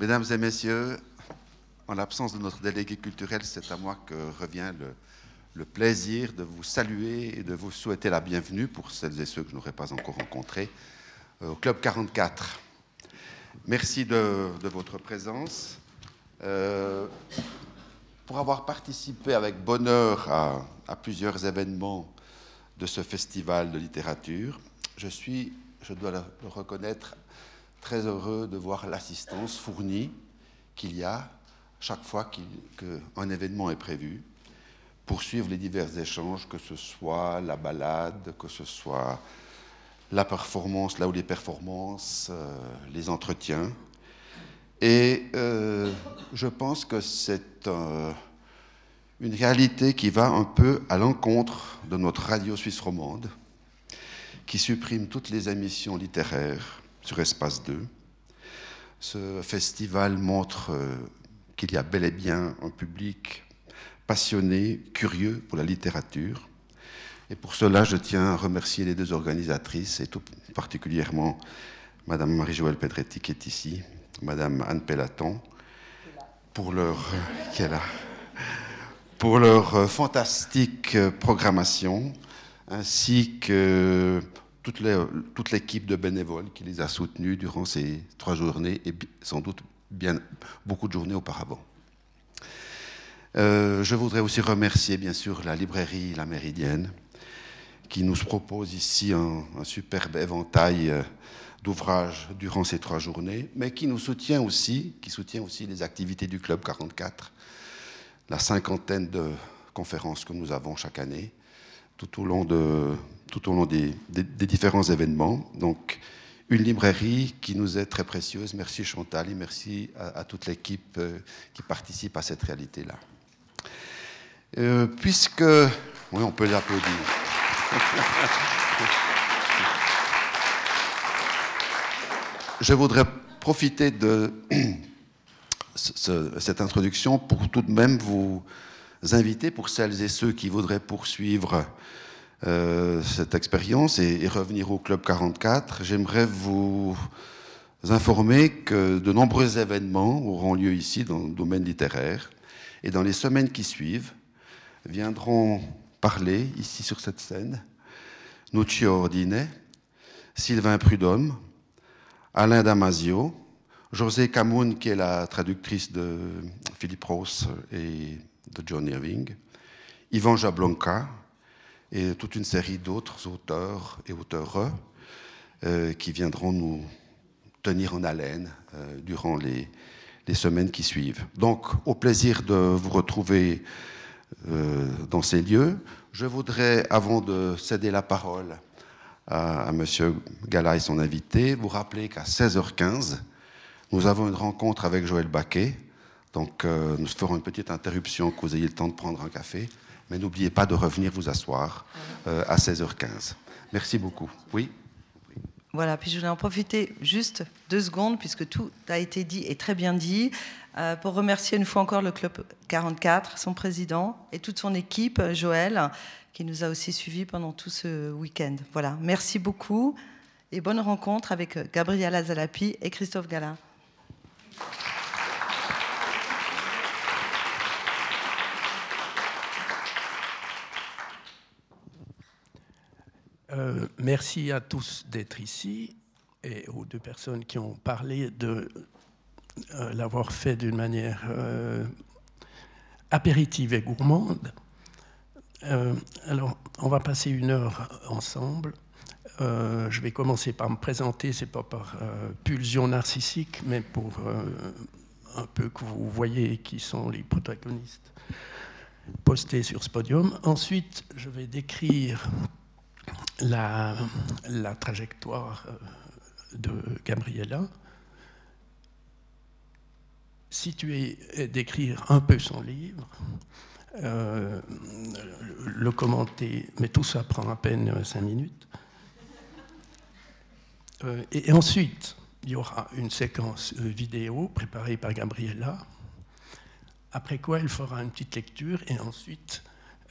Mesdames et messieurs, en l'absence de notre délégué culturel, c'est à moi que revient le, plaisir de vous saluer et de vous souhaiter la bienvenue pour celles et ceux que je n'aurais pas encore rencontrés euh, au Club 44. Merci de, votre présence. Euh, pour avoir participé avec bonheur à, plusieurs événements de ce festival de littérature, je suis, je dois le reconnaître, très heureux de voir l'assistance fournie qu'il y a chaque fois qu'un qu événement est prévu pour suivre les divers échanges, que ce soit la balade, que ce soit la performance, là où les performances, euh, les entretiens. Et euh, je pense que c'est euh, une réalité qui va un peu à l'encontre de notre radio suisse romande, qui supprime toutes les émissions littéraires sur Espace 2. Ce festival montre euh, qu'il y a bel et bien un public passionné, curieux pour la littérature. Et pour cela, je tiens à remercier les deux organisatrices, et tout particulièrement Madame Marie-Joëlle Pedretti qui est ici, Madame Anne Pellaton, pour leur, qui est pour leur fantastique programmation, ainsi que toute l'équipe de bénévoles qui les a soutenus durant ces trois journées et sans doute bien beaucoup de journées auparavant. Euh, je voudrais aussi remercier bien sûr la librairie La Méridienne qui nous propose ici un, un superbe éventail euh, d'ouvrages durant ces trois journées, mais qui nous soutient aussi, qui soutient aussi les activités du Club 44, la cinquantaine de conférences que nous avons chaque année, tout au long, de, tout au long des, différents événements. Donc, une librairie qui nous est très précieuse. Merci Chantal et merci à, toute l'équipe euh, qui participe à cette réalité-là. Euh, puisque... Oui, on peut l'applaudir. Je voudrais profiter de ce, cette introduction pour tout de même vous inviter, pour celles et ceux qui voudraient poursuivre euh, cette expérience et, revenir au Club 44, j'aimerais vous informer que de nombreux événements auront lieu ici dans le domaine littéraire et dans les semaines qui suivent viendront parler ici sur cette scène Nuccio Ordine, Sylvain Prudhomme, Alain Damasio, José Camoun, qui est la traductrice de Philippe Ross et de John Irving, Yvan Jablonka et toute une série d'autres auteurs et auteurs euh, qui viendront nous tenir en haleine euh, durant les, semaines qui suivent. Donc, au plaisir de vous retrouver euh, dans ces lieux, je voudrais, avant de céder la parole à, à M. Gala et son invité, vous rappeler qu'à 16h15, nous avons une rencontre avec Joël Baquet. Donc, euh, nous ferons une petite interruption, que vous ayez le temps de prendre un café. Mais n'oubliez pas de revenir vous asseoir euh, à 16h15. Merci beaucoup. Oui? Voilà, puis je voulais en profiter juste deux secondes, puisque tout a été dit et très bien dit, euh, pour remercier une fois encore le Club 44, son président et toute son équipe, Joël, qui nous a aussi suivis pendant tout ce week-end. Voilà, merci beaucoup et bonne rencontre avec Gabriela Zalapi et Christophe Gallin. Euh, merci à tous d'être ici et aux deux personnes qui ont parlé de euh, l'avoir fait d'une manière euh, apéritive et gourmande. Alors, on va passer une heure ensemble. Je vais commencer par me présenter, c'est pas par pulsion narcissique, mais pour un peu que vous voyez qui sont les protagonistes postés sur ce podium. Ensuite, je vais décrire la, trajectoire euh, de Gabriella, situer et décrire un peu son livre, euh, le commenter, mais tout ça prend à peine cinq minutes. Euh, et, et, ensuite, il y aura une séquence vidéo préparée par Gabriella, après quoi elle fera une petite lecture et ensuite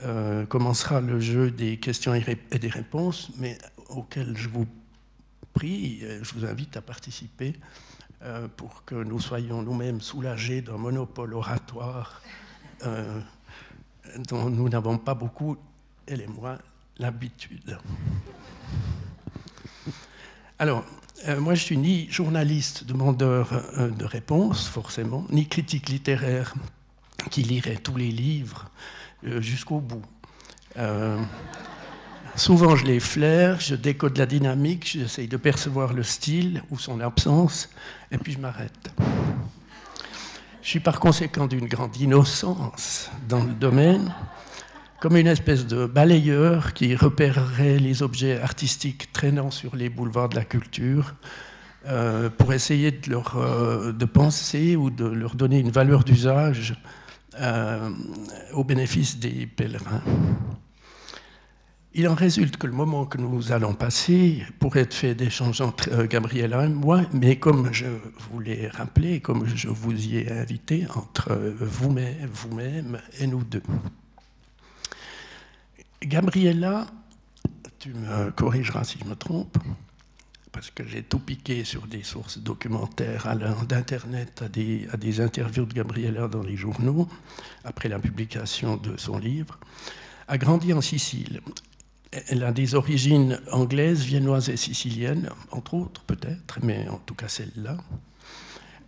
euh, commencera le jeu des questions et des réponses, mais auquel je vous prie, je vous invite à participer euh, pour que nous soyons nous-mêmes soulagés d'un monopole oratoire euh, dont nous n'avons pas beaucoup, elle et moi, l'habitude. Alors, euh, moi je suis ni journaliste demandeur de réponses, forcément, ni critique littéraire qui lirait tous les livres jusqu'au bout. Souvent, je les flaire, je décode la dynamique, j'essaye de percevoir le style ou son absence, et puis je m'arrête. Je suis par conséquent d'une grande innocence dans le domaine, comme une espèce de balayeur qui repérerait les objets artistiques traînant sur les boulevards de la culture euh, pour essayer de, leur, euh, de penser ou de leur donner une valeur d'usage euh, au bénéfice des pèlerins. Il en résulte que le moment que nous allons passer pourrait être fait d'échanges entre euh, Gabriela et moi, mais comme je vous l'ai rappelé, comme je vous y ai invité, entre euh, vous-même vous et nous deux. Gabriela, tu me corrigeras si je me trompe, parce que j'ai tout piqué sur des sources documentaires d'Internet à des, interviews de Gabriela dans les journaux, après la publication de son livre, a grandi en Sicile elle a des origines anglaises, viennoises et siciliennes, entre autres peut-être, mais en tout cas celle-là.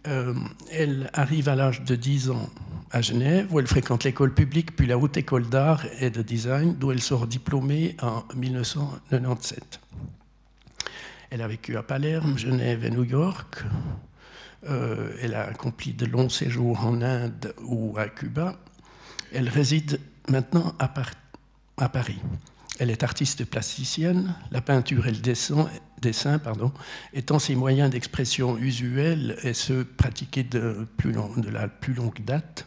Euh, elle arrive à l'âge de 10 ans à Genève, où elle fréquente l'école publique, puis la haute école d'art et de design, d'où elle sort diplômée en 1997. Elle a vécu à Palerme, Genève et New York. Euh, elle a accompli de longs séjours en Inde ou à Cuba. Elle réside maintenant à, à Paris. Elle est artiste plasticienne, la peinture et le dessin, dessin pardon, étant ses moyens d'expression usuels et ceux pratiqués de, plus de la plus longue date,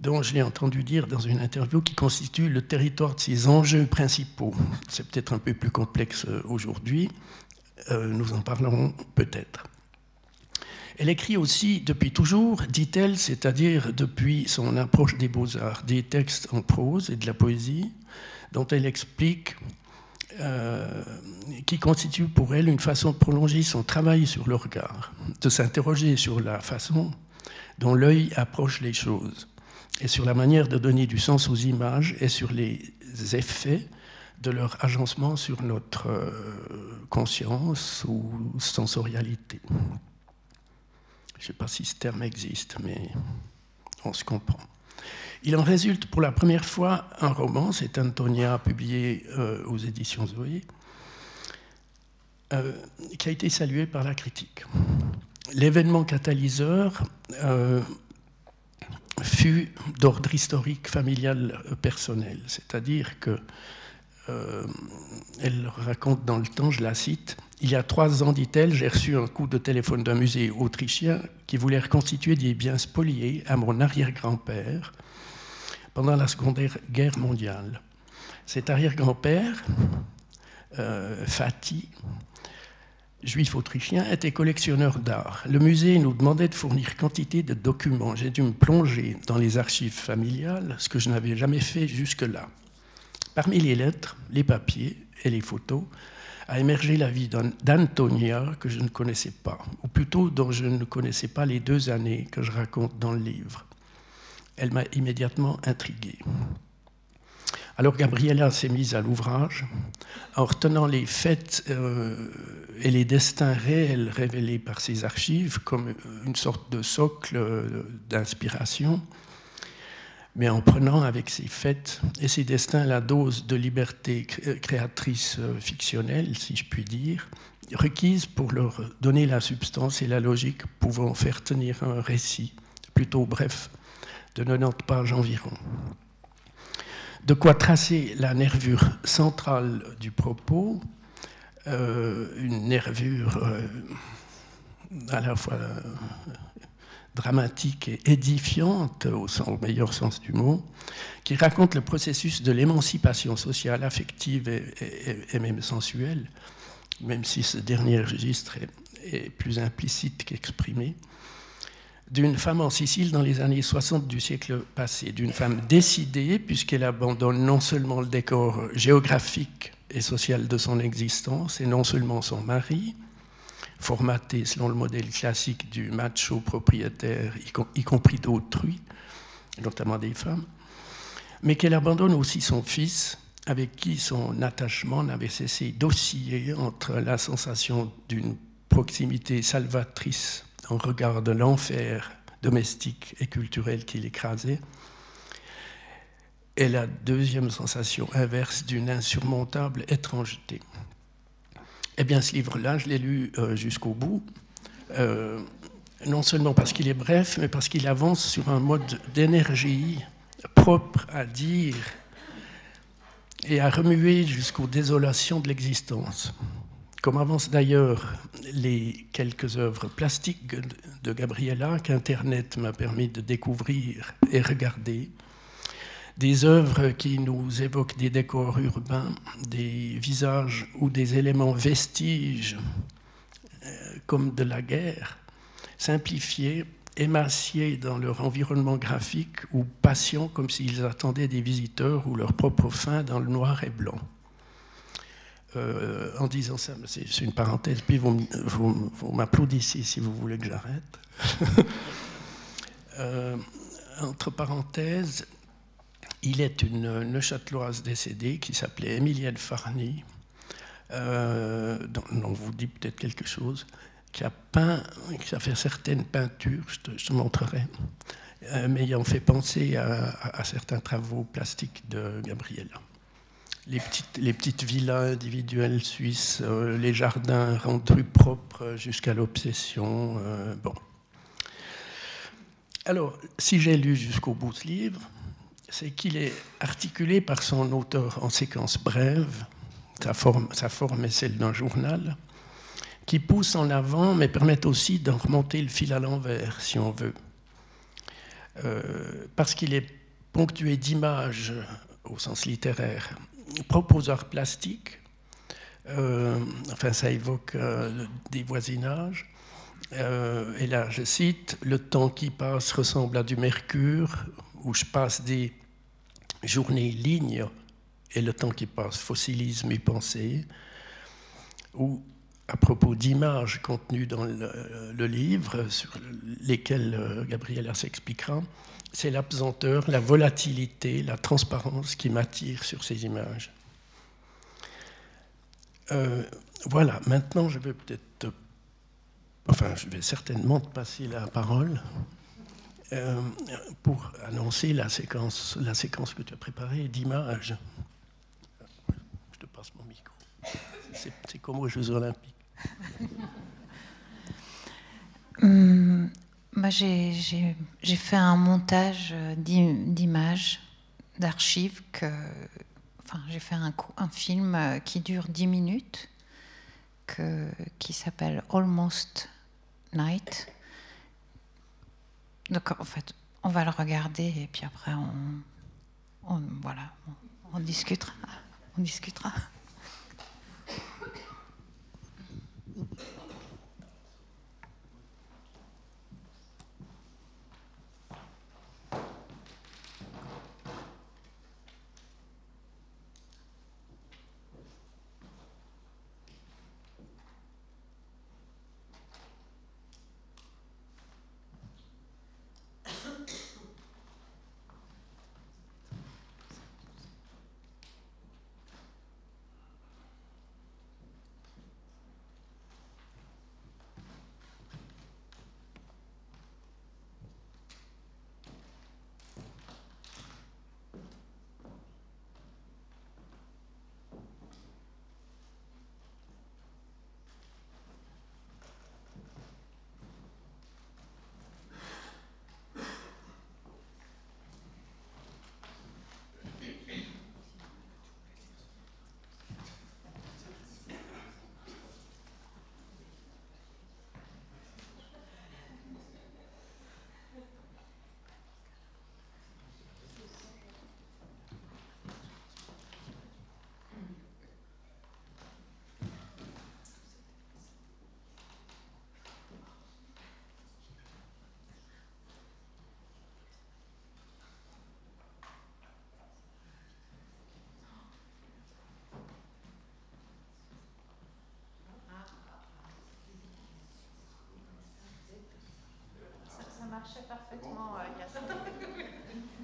dont je l'ai entendu dire dans une interview qui constitue le territoire de ses enjeux principaux. C'est peut-être un peu plus complexe euh, aujourd'hui, euh, nous en parlerons peut-être. Elle écrit aussi depuis toujours, dit-elle, c'est-à-dire depuis son approche des beaux-arts, des textes en prose et de la poésie, dont elle explique euh, qui constitue pour elle une façon de prolonger son travail sur le regard, de s'interroger sur la façon dont l'œil approche les choses, et sur la manière de donner du sens aux images et sur les effets de leur agencement sur notre euh, conscience ou sensorialité. Je ne sais pas si ce terme existe, mais on se comprend. Il en résulte pour la première fois un roman, c'est Antonia, publié euh, aux éditions Zoé, euh, qui a été salué par la critique. L'événement catalyseur fut d'ordre historique, familial, personnel, c'est-à-dire que elle raconte dans le temps, je la cite, il y a trois ans, dit-elle, j'ai reçu un coup de téléphone d'un musée autrichien qui voulait reconstituer des biens spoliés à mon arrière-grand-père pendant la Seconde Guerre mondiale. Cet arrière-grand-père, euh, Fatih, juif autrichien, était collectionneur d'art. Le musée nous demandait de fournir quantité de documents. J'ai dû me plonger dans les archives familiales, ce que je n'avais jamais fait jusque-là. Parmi les lettres, les papiers et les photos, a émergé la vie d'Antonia que je ne connaissais pas, ou plutôt dont je ne connaissais pas les deux années que je raconte dans le livre elle m'a immédiatement intrigué. Alors Gabriella s'est mise à l'ouvrage en retenant les faits euh, et les destins réels révélés par ses archives comme une sorte de socle euh, d'inspiration, mais en prenant avec ces faits et ces destins la dose de liberté créatrice euh, fictionnelle, si je puis dire, requise pour leur donner la substance et la logique pouvant faire tenir un récit plutôt bref de 90 pages environ. De quoi tracer la nervure centrale du propos, euh, une nervure euh, à la fois euh, dramatique et édifiante, au, meilleur sens du mot, qui raconte le processus de l'émancipation sociale, affective et, même sensuelle, même si ce dernier registre est plus implicite qu'exprimé, d'une femme en Sicile dans les années 60 du siècle passé, d'une femme décidée puisqu'elle abandonne non seulement le décor géographique et social de son existence, et non seulement son mari, formaté selon le modèle classique du macho propriétaire, y, compris d'autrui, notamment des femmes, mais qu'elle abandonne aussi son fils, avec qui son attachement n'avait cessé d'osciller entre la sensation d'une proximité salvatrice en regard de l'enfer domestique et culturel qui l'écrasait, et la deuxième sensation inverse d'une insurmontable étrangeté. Eh bien, ce livre-là, je l'ai lu euh, jusqu'au bout, euh, non seulement parce qu'il est bref, mais parce qu'il avance sur un mode d'énergie propre à dire et à remuer jusqu'aux désolations de l'existence. Comme avancent d'ailleurs les quelques œuvres plastiques de Gabriella qu'Internet m'a permis de découvrir et regarder, des œuvres qui nous évoquent des décors urbains, des visages ou des éléments vestiges euh, comme de la guerre, simplifiés, émaciés dans leur environnement graphique ou patients comme s'ils attendaient des visiteurs ou leur propre fin dans le noir et blanc. Euh, en disant ça, c'est une parenthèse, puis vous, vous, m'applaudissez si vous voulez que j'arrête. Euh, entre parenthèses, il est une neuchâteloise décédée qui s'appelait Emilienne Farny, euh, dont, on vous dit peut-être quelque chose, qui a peint, qui a fait certaines peintures, je te, montrerai, mais ayant fait penser à, certains travaux plastiques de Gabriella. Les petites, les villas individuelles suisses, euh, les jardins rendus propres jusqu'à l'obsession. Euh. Alors, si j'ai lu jusqu'au bout ce livre, c'est qu'il est articulé par son auteur en séquences brèves, sa forme, est celle d'un journal, qui poussent en avant, mais permettent aussi d'en remonter le fil à l'envers, si on veut. Euh, parce qu'il est ponctué d'images au sens littéraire, propres arts plastiques, euh, enfin ça évoque euh, des voisinages, et là je cite, Le temps qui passe ressemble à du mercure, où je passe des journées lignes, et le temps qui passe fossilise mes pensées, ou à propos d'images contenues dans le, livre, sur lesquelles euh, Gabriela s'expliquera, c'est l'absenteur, la volatilité, la transparence qui m'attire sur ces images. Euh, voilà, maintenant je vais peut-être, enfin je vais certainement te passer la parole euh, pour annoncer la séquence, la séquence que tu as préparée d'images. Je te passe mon micro. C'est comme aux Jeux Olympiques. Hum, j'ai fait un montage d'images, d'archives. Enfin, j'ai fait un, un, film qui dure 10 minutes, qui s'appelle Almost Night. Donc, en fait, on va le regarder et puis après, on voilà, on discutera. On discutera. Marchait parfaitement.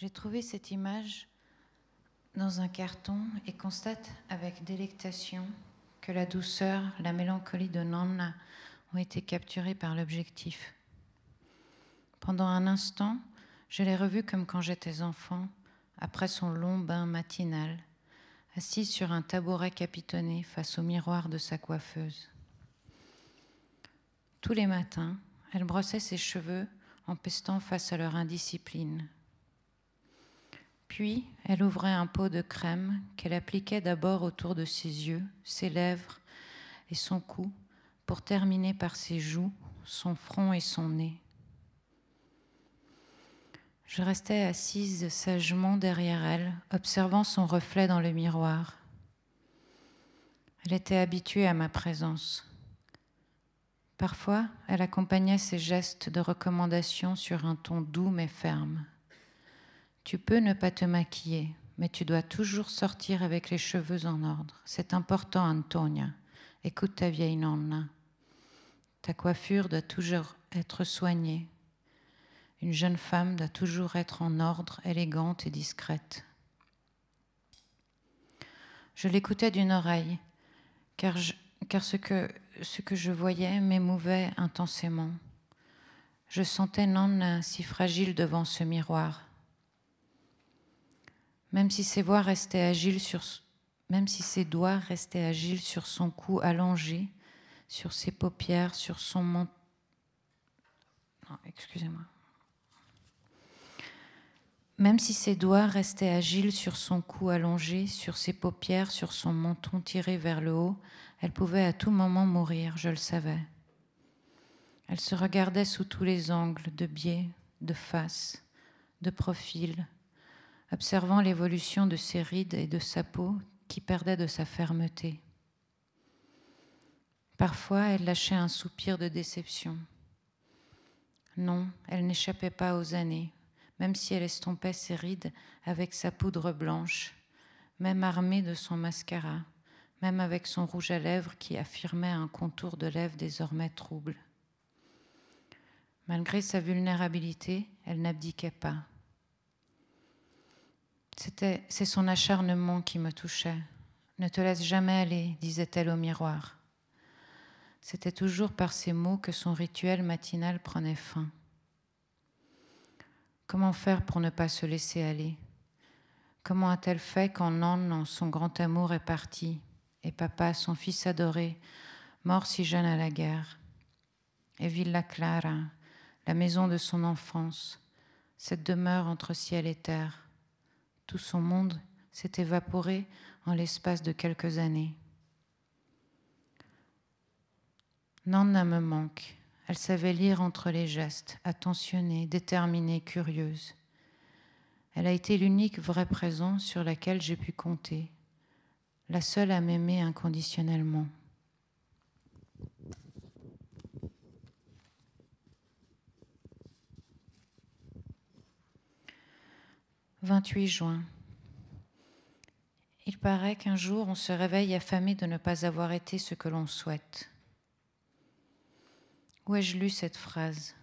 J'ai trouvé cette image dans un carton et constate avec délectation que la douceur, la mélancolie de Nonna ont été capturées par l'objectif. Pendant un instant, je l'ai revue comme quand j'étais enfant, après son long bain matinal, assise sur un tabouret capitonné face au miroir de sa coiffeuse. Tous les matins, elle brossait ses cheveux en pestant face à leur indiscipline. Puis, elle ouvrait un pot de crème qu'elle appliquait d'abord autour de ses yeux, ses lèvres et son cou, pour terminer par ses joues, son front et son nez. Je restais assise sagement derrière elle, observant son reflet dans le miroir. Elle était habituée à ma présence. Parfois, elle accompagnait ses gestes de recommandation sur un ton doux mais ferme. Tu peux ne pas te maquiller, mais tu dois toujours sortir avec les cheveux en ordre. C'est important, Antonia. Écoute ta vieille nonna. Ta coiffure doit toujours être soignée. Une jeune femme doit toujours être en ordre, élégante et discrète. Je l'écoutais d'une oreille, car, car ce, que, ce que je voyais m'émouvait intensément. Je sentais Nonna si fragile devant ce miroir. Même si ses doigts restaient agiles sur son cou allongé, excusez-moi. Même si ses doigts restaient agiles sur son cou allongé, sur ses paupières, sur son menton tiré vers le haut, elle pouvait à tout moment mourir, je le savais. Elle se regardait sous tous les angles, de biais, de face, de profil, observant l'évolution de ses rides et de sa peau qui perdait de sa fermeté. Parfois, elle lâchait un soupir de déception. Non, elle n'échappait pas aux années, même si elle estompait ses rides avec sa poudre blanche, même armée de son mascara, même avec son rouge à lèvres qui affirmait un contour de lèvres désormais trouble. Malgré sa vulnérabilité, elle n'abdiquait pas. C'était, c'est son acharnement qui me touchait. Ne te laisse jamais aller, disait-elle au miroir. C'était toujours par ces mots que son rituel matinal prenait fin. Comment faire pour ne pas se laisser aller? Comment a-t-elle fait quand Nan, son grand amour, est parti et papa, son fils adoré, mort si jeune à la guerre? Et Villa Clara, la maison de son enfance, cette demeure entre ciel et terre, tout son monde s'est évaporé en l'espace de quelques années. Nana me manque. Elle savait lire entre les gestes, attentionnée, déterminée, curieuse. Elle a été l'unique vraie présence sur laquelle j'ai pu compter, la seule à m'aimer inconditionnellement. « 28 juin. Il paraît qu'un jour on se réveille affamé de ne pas avoir été ce que l'on souhaite. Où ai-je lu cette phrase?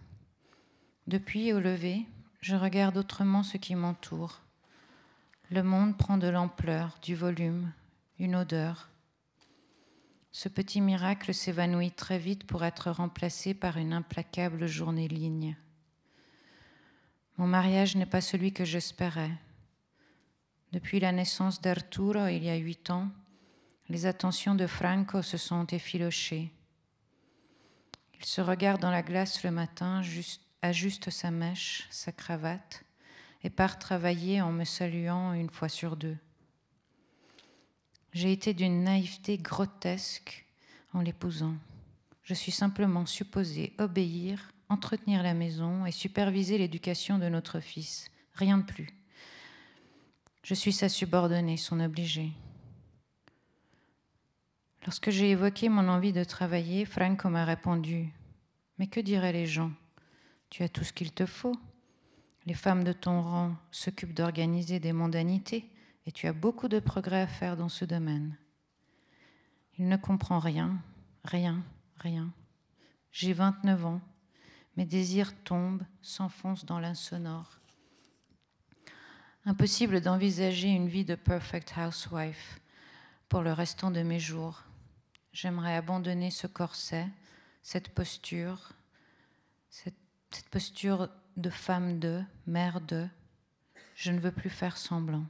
Depuis, au lever, je regarde autrement ce qui m'entoure. Le monde prend de l'ampleur, du volume, une odeur. Ce petit miracle s'évanouit très vite pour être remplacé par une implacable journée ligne. Mon mariage n'est pas celui que j'espérais. Depuis la naissance d'Arturo, il y a huit ans, les attentions de Franco se sont effilochées. Il se regarde dans la glace le matin, ajuste sa mèche, sa cravate, et part travailler en me saluant une fois sur deux. J'ai été d'une naïveté grotesque en l'épousant. Je suis simplement supposée obéir, entretenir la maison et superviser l'éducation de notre fils. Rien de plus. Je suis sa subordonnée, son obligée. Lorsque j'ai évoqué mon envie de travailler, Franco m'a répondu Mais que diraient les gens? Tu as tout ce qu'il te faut. Les femmes de ton rang s'occupent d'organiser des mondanités et tu as beaucoup de progrès à faire dans ce domaine. Il ne comprend rien, rien, rien. J'ai 29 ans, mes désirs tombent, s'enfoncent dans l'insonore. Impossible d'envisager une vie de perfect housewife pour le restant de mes jours. J'aimerais abandonner ce corset, cette posture, cette, posture de femme de, mère de. Je ne veux plus faire semblant.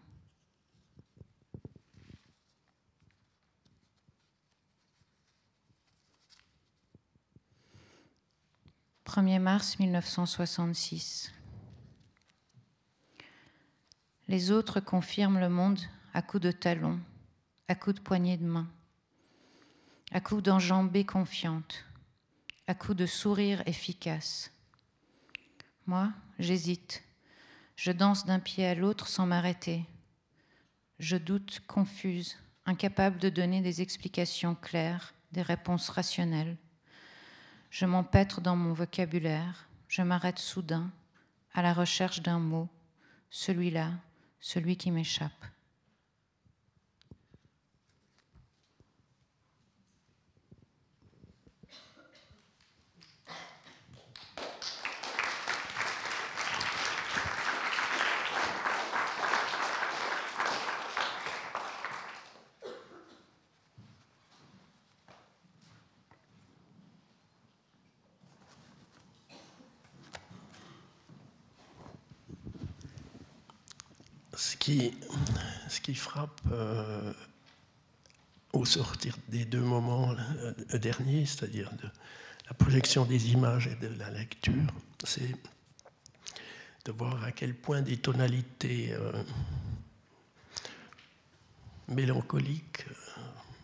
1er mars 1966. Les autres confirment le monde à coups de talons, à coups de poignées de main, à coups d'enjambées confiantes, à coups de sourires efficaces. Moi, j'hésite. Je danse d'un pied à l'autre sans m'arrêter. Je doute, confuse, incapable de donner des explications claires, des réponses rationnelles. Je m'empêtre dans mon vocabulaire, je m'arrête soudain à la recherche d'un mot, celui-là, celui qui m'échappe. Ce qui frappe euh, au sortir des deux moments euh, derniers, c'est-à-dire de la projection des images et de la lecture, c'est de voir à quel point des tonalités euh, mélancoliques,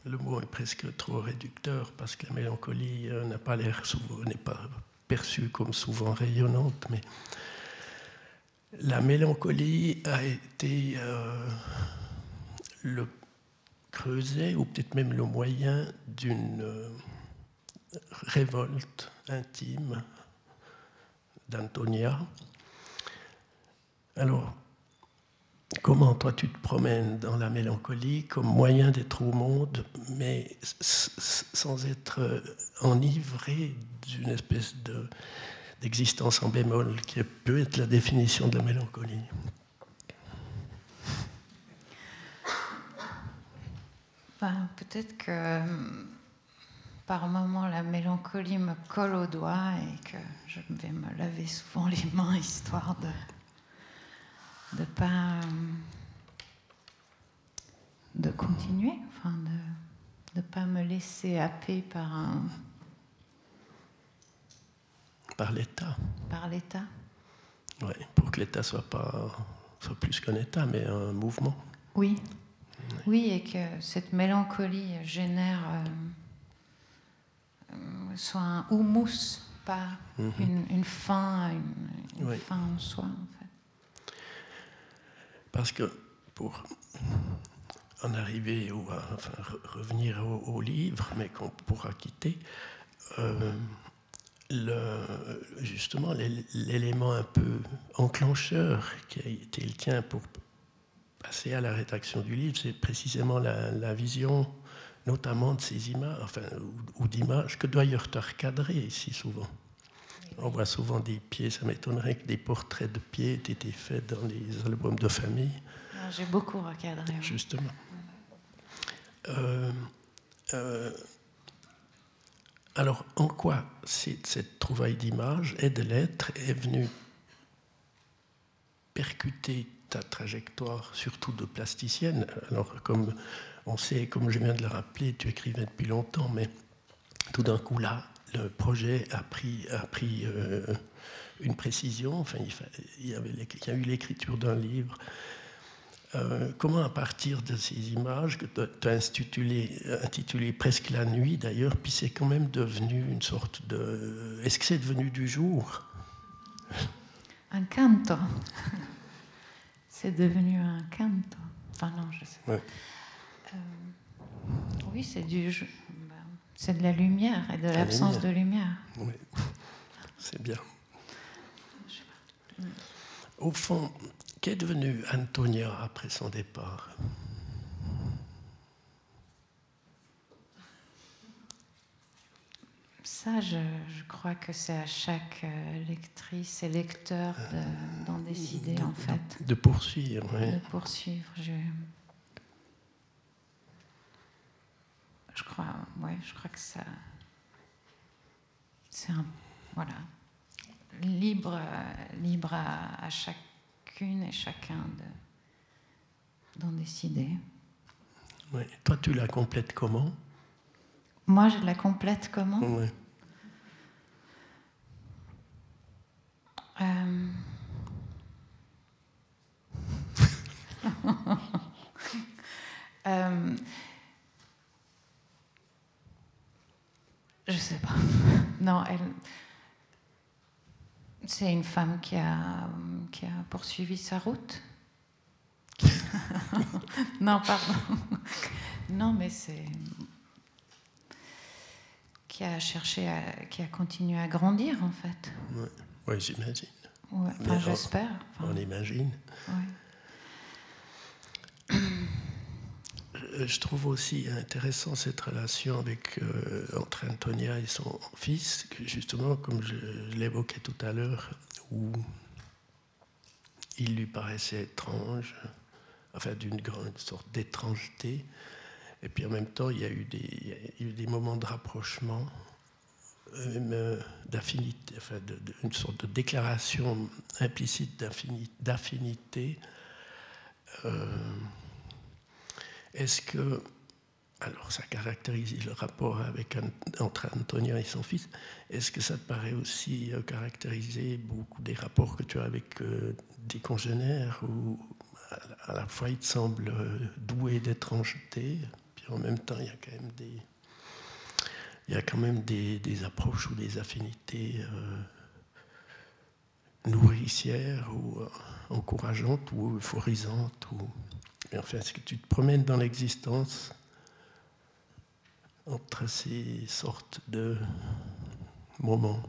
le mot est presque trop réducteur parce que la mélancolie n'a pas l'air n'est pas perçue comme souvent rayonnante, mais la mélancolie a été euh, le creuset, ou peut-être même le moyen d'une euh, révolte intime d'Antonia. Alors, comment toi tu te promènes dans la mélancolie comme moyen d'être au monde, mais sans être enivré d'une espèce de d'existence en bémol, qui peut être la définition de la mélancolie. Ben, peut-être que euh, par moments la mélancolie me colle au doigt et que je vais me laver souvent les mains histoire de ne pas de continuer, enfin de ne pas me laisser happer par un par l'État. Par l'État Oui, pour que l'État soit pas soit plus qu'un État, mais un mouvement. Oui. Oui, et que cette mélancolie génère euh, euh, soit un houmous, pas mhm. une, fin, une, fin en soi, en fait. Parce que pour en arriver ou enfin, revenir au, livre, mais qu'on pourra quitter, euh, le, justement l'élément un peu enclencheur qui a été le tien pour passer à la rédaction du livre, c'est précisément la, vision, notamment de ces images, enfin, ou, d'images que d'ailleurs tu as recadré ici souvent. On voit souvent des pieds, ça m'étonnerait que des portraits de pieds aient été faits dans les albums de famille. J'ai beaucoup recadré. Justement. Euh, euh, alors, en quoi cette trouvaille d'image et de lettres est venue percuter ta trajectoire, surtout de plasticienne? Alors, comme on sait, comme je viens de le rappeler, tu écrivais depuis longtemps, mais tout d'un coup, là, le projet a pris, euh, une précision. Enfin, il y a eu l'écriture d'un livre, euh, comment à partir de ces images que tu as intitulé, intitulé, presque la nuit d'ailleurs, puis c'est quand même devenu une sorte de... Est-ce que c'est devenu du jour? Un canto. c'est devenu un canto. Enfin non, je sais pas. Euh, oui, c'est du... Ben, c'est de la lumière et de l'absence de lumière. Oui, c'est bien. Au fond, Qu'est devenue Antonia après son départ? Ça, je, crois que c'est à chaque euh, lectrice et lecteur d'en décider, en fait. De poursuivre, oui. De poursuivre. Je, je crois, ouais, je crois que ça. C'est un. Voilà. Libre, libre à, chacune et chacun d'en décider. Toi, tu la complètes comment? Moi, je la complète comment? Euh... euh... Je sais pas. Non, elle. C'est une femme qui a, qui a poursuivi sa route. non, pardon. non, mais c'est. qui a cherché à. qui a continué à grandir, en fait. Oui, ouais, j'imagine. Ouais, enfin, j'espère. on imagine. Ouais. Euh, je trouve aussi intéressant cette relation avec, euh, entre Antonia et son fils, que justement, comme je, l'évoquais tout à l'heure, où il lui paraissait étrange, enfin d'une grande sorte d'étrangeté, et puis en même temps, il y a eu des, moments de rapprochement, même euh, d'affinité, enfin une sorte de déclaration implicite d'affinité. Euh, est-ce que, alors ça caractérise le rapport avec, entre Antonia et son fils, est-ce que ça te paraît aussi euh, caractériser beaucoup des rapports que tu as avec euh, des congénères où à la fois il te semble euh, doué d'étrangeté, puis en même temps il y a quand même des, il y a quand même des, approches ou des affinités nourricières ou encourageantes ou euphorisantes ou enfin, est-ce que tu te promènes dans l'existence entre ces sortes de moments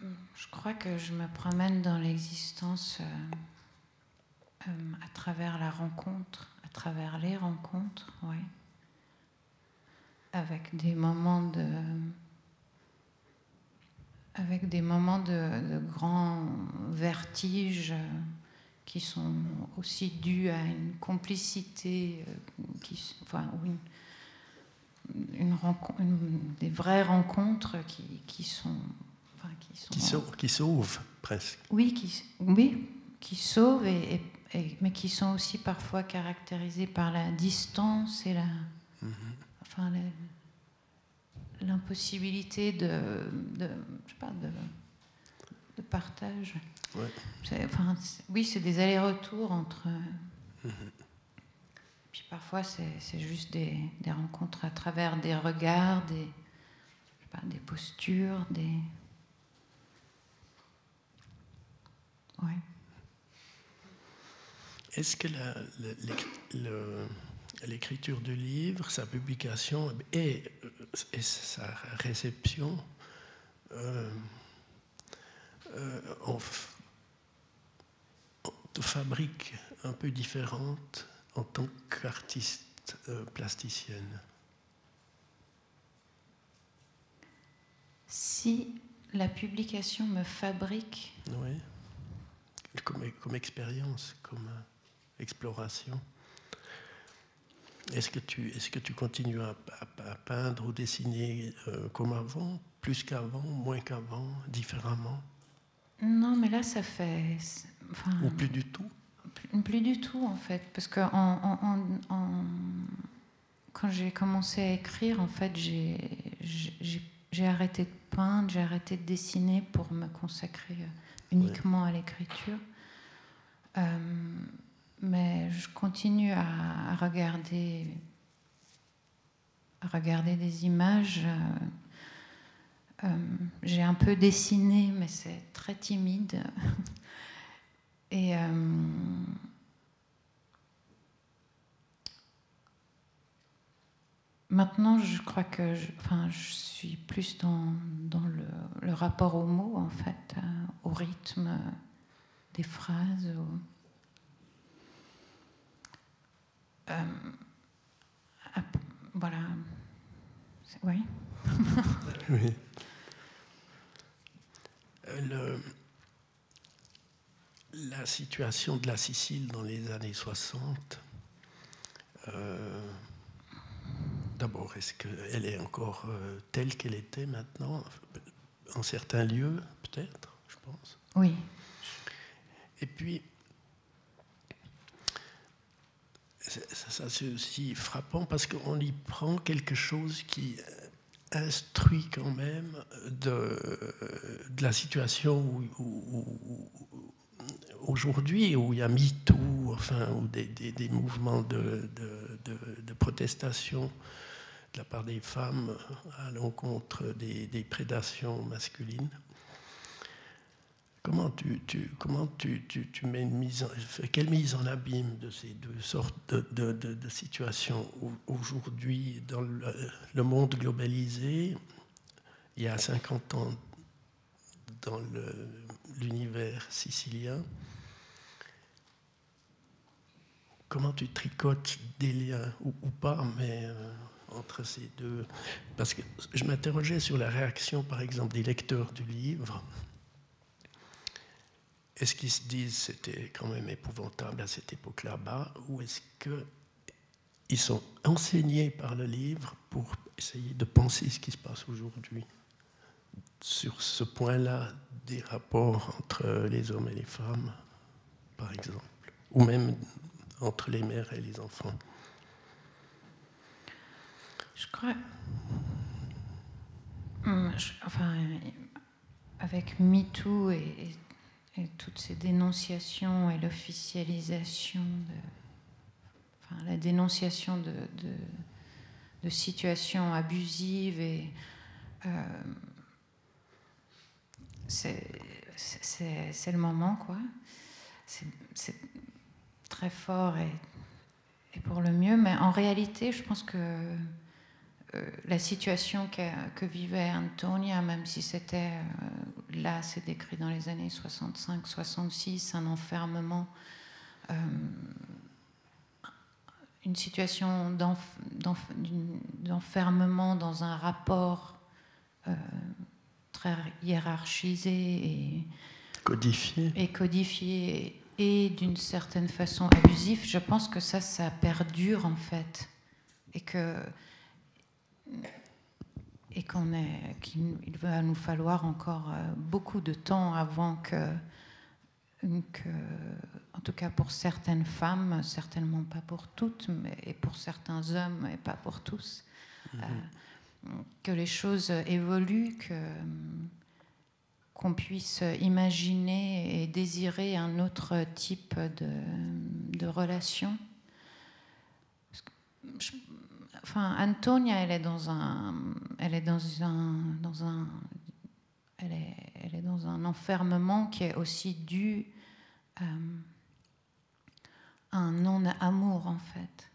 Je crois que je me promène dans l'existence euh, euh, à travers la rencontre, à travers les rencontres, oui. Avec des moments de. Avec des moments de, de grand vertige qui sont aussi dus à une complicité, euh, qui, enfin, une, une, des vraies rencontres qui, qui sont, enfin, qui, sont qui, sauvent, qui sauvent presque. Oui, qui, oui, qui sauvent, et, mais qui sont aussi parfois caractérisées par la distance et la, mm-hmm. enfin, l'impossibilité de, de, je sais pas, de, de partage. Enfin, oui, c'est des allers-retours entre. Mhm. Puis parfois, c'est juste des, des, rencontres à travers des regards, des, pas, des postures, des. Ouais. Est-ce que l'écriture du livre, sa publication et, et sa réception euh, euh, de fabrique un peu différente en tant qu'artiste euh, plasticienne Si la publication me fabrique. Oui, comme, comme expérience, comme euh, exploration. Est-ce que, tu, est que tu continues à, peindre ou dessiner euh, comme avant, plus qu'avant, moins qu'avant, différemment? Non, mais là, ça fait ou plus du tout plus, du tout, en fait. Parce que en, quand j'ai commencé à écrire, en fait, j'ai arrêté de peindre, j'ai arrêté de dessiner pour me consacrer euh, uniquement à l'écriture. Euh, mais je continue à, regarder, à regarder des images. Euh, j'ai un peu dessiné, mais c'est très timide. Et euh, maintenant, je crois que je, enfin, je suis plus dans, dans le, rapport au mot, en fait, euh, au rythme des phrases. Euh, voilà. Oui. oui. Le, la situation de la Sicile dans les années 60, euh, d'abord, est-ce qu'elle est encore euh, telle qu'elle était maintenant En certains lieux, peut-être, je pense? Oui. Et puis, ça, c'est aussi frappant parce qu'on y prend quelque chose qui instruit quand même de, la situation où, aujourd'hui, où il y a MeToo, enfin, ou des, mouvements de, protestation de la part des femmes à l'encontre des prédations masculines. Comment tu, tu comment tu, tu, tu, mets une mise en, quelle mise en abîme de ces deux sortes de, de, de, situations aujourd'hui dans le, monde globalisé, il y a 50 ans dans l'univers sicilien, comment tu tricotes des liens, ou, pas, mais euh, entre ces deux? Parce que je m'interrogeais sur la réaction, par exemple, des lecteurs du livre est-ce qu'ils se disent c'était quand même épouvantable à cette époque-là-bas ou est-ce qu'ils sont enseignés par le livre pour essayer de penser ce qui se passe aujourd'hui sur ce point-là des rapports entre les hommes et les femmes, par exemple, ou même entre les mères et les enfants? Je crois. Hum, enfin, avec MeToo et et toutes ces dénonciations et l'officialisation de, enfin, la dénonciation de, situations abusives et euh, c'est le moment quoi. C'est très fort et, et, pour le mieux, mais en réalité, je pense que euh, la situation que, vivait Antonia, même si c'était, euh, là c'est décrit dans les années 65-66, un enfermement, euh, une situation d'enfermement dans un rapport très hiérarchisé et codifié, et, codifié et d'une certaine façon abusif, je pense que ça, ça perdure en fait. Et que et qu'on est, qu'il va nous falloir encore euh, beaucoup de temps avant que, que, en tout cas pour certaines femmes, certainement pas pour toutes, mais et pour certains hommes et pas pour tous, mhm. euh, que les choses évoluent, que qu'on puisse imaginer et désirer un autre type de, de relation. Je, enfin, Antonia, elle est dans un, elle est dans un, dans un, elle est, elle est dans un enfermement qui est aussi dû euh, à un non-amour en fait.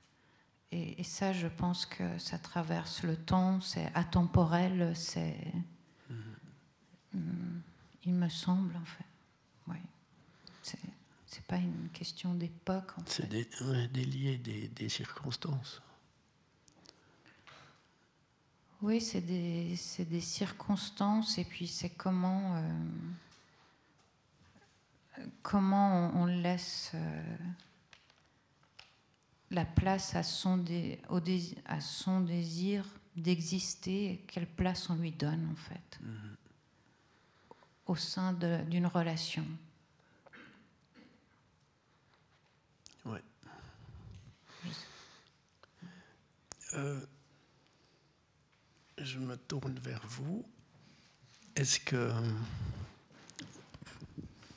Et, ça, je pense que ça traverse le temps, c'est atemporel, c'est, mm-hmm. il me semble en fait. Oui. C'est, pas une question d'époque. C'est liés des, des circonstances. Oui, c'est des, des, circonstances et puis c'est comment, euh, comment on, laisse euh, la place à son, au à son désir d'exister, quelle place on lui donne en fait mm-hmm. au sein d'une relation. Euh, je me tourne vers vous. Est-ce que,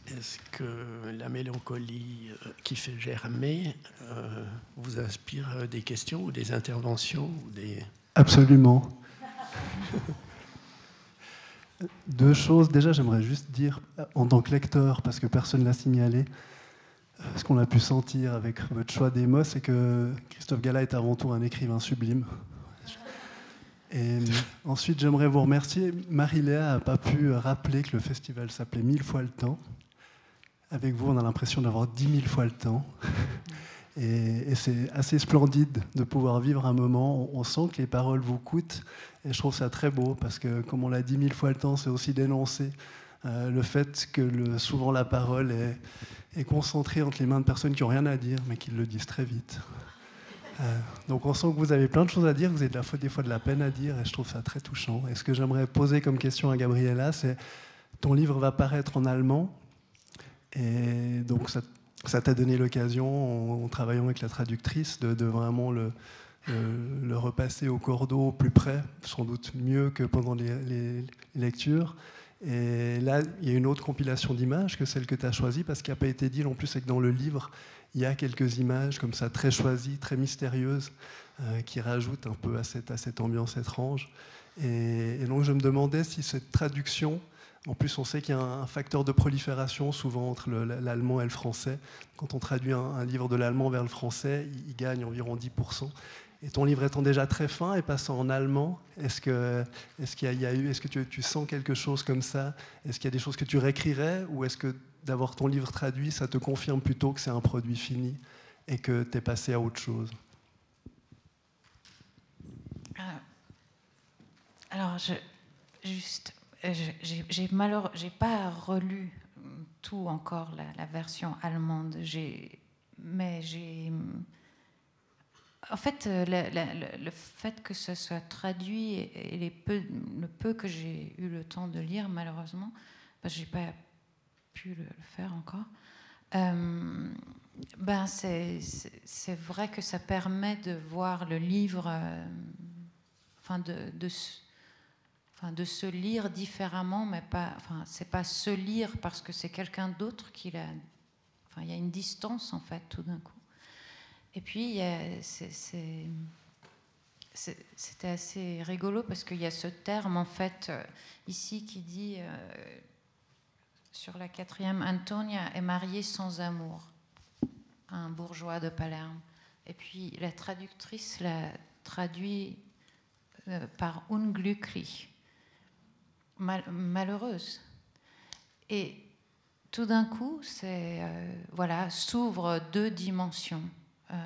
est que la mélancolie euh, qui fait germer euh, vous inspire des questions ou des interventions ou des... Absolument. Deux choses. Déjà, j'aimerais juste dire, en tant que lecteur, parce que personne ne l'a signalé, euh, ce qu'on a pu sentir avec votre choix des mots, c'est que Christophe Gala est avant tout un écrivain sublime. Et ensuite, j'aimerais vous remercier. Marie-Léa n'a pas pu rappeler que le festival s'appelait Mille fois le temps. Avec vous, on a l'impression d'avoir dix mille fois le temps. Et, c'est assez splendide de pouvoir vivre un moment. On, sent que les paroles vous coûtent. Et je trouve ça très beau parce que, comme on l'a dit mille fois le temps, c'est aussi dénoncer euh, le fait que souvent la parole est, est, concentrée entre les mains de personnes qui n'ont rien à dire, mais qui le disent très vite. Euh, donc on sent que vous avez plein de choses à dire, vous avez des fois de la peine à dire, et je trouve ça très touchant. Et ce que j'aimerais poser comme question à Gabriella, c'est ton livre va paraître en allemand, et donc ça t'a donné l'occasion, en, travaillant avec la traductrice, de, vraiment le, repasser au cordeau plus près, sans doute mieux que pendant les, lectures. Et là, il y a une autre compilation d'images que celle que tu as choisie, parce qu'il n'a pas été dit non plus, c'est que dans le livre, il y a quelques images comme ça, très choisies, très mystérieuses, euh, qui rajoutent un peu à cette, à cette ambiance étrange. Et, donc je me demandais si cette traduction, en plus on sait qu'il y a un, facteur de prolifération souvent entre l'allemand et le français. Quand on traduit un, livre de l'allemand vers le français, il, gagne environ 10%. Et ton livre étant déjà très fin et passant en allemand, est-ce que, est-ce qu'il y, a eu, est-ce que tu, sens quelque chose comme ça? Est-ce qu'il y a des choses que tu réécrirais? Ou est-ce que d'avoir ton livre traduit, ça te confirme plutôt que c'est un produit fini et que tu es passé à autre chose? Euh, Alors, je, juste, j'ai malheureusement, j'ai pas relu tout encore la, version allemande. mais j'ai en fait, le, fait que ce soit traduit et, le peu que j'ai eu le temps de lire, malheureusement, parce que j'ai pas pu le, faire encore. Euh, ben c'est vrai que ça permet de voir le livre, euh, de, enfin de, se lire différemment, mais pas, enfin c'est pas se lire parce que c'est quelqu'un d'autre qui l'a. Enfin, il y a une distance en fait tout d'un coup. Et puis c'était assez rigolo parce qu'il y a ce terme en fait euh, ici qui dit sur la quatrième, Antonia est mariée sans amour, un bourgeois de Palerme. Et puis la traductrice l'a traduit euh, par unglücklich, malheureuse. Et tout d'un coup, euh, voilà, s'ouvrent deux dimensions. Euh,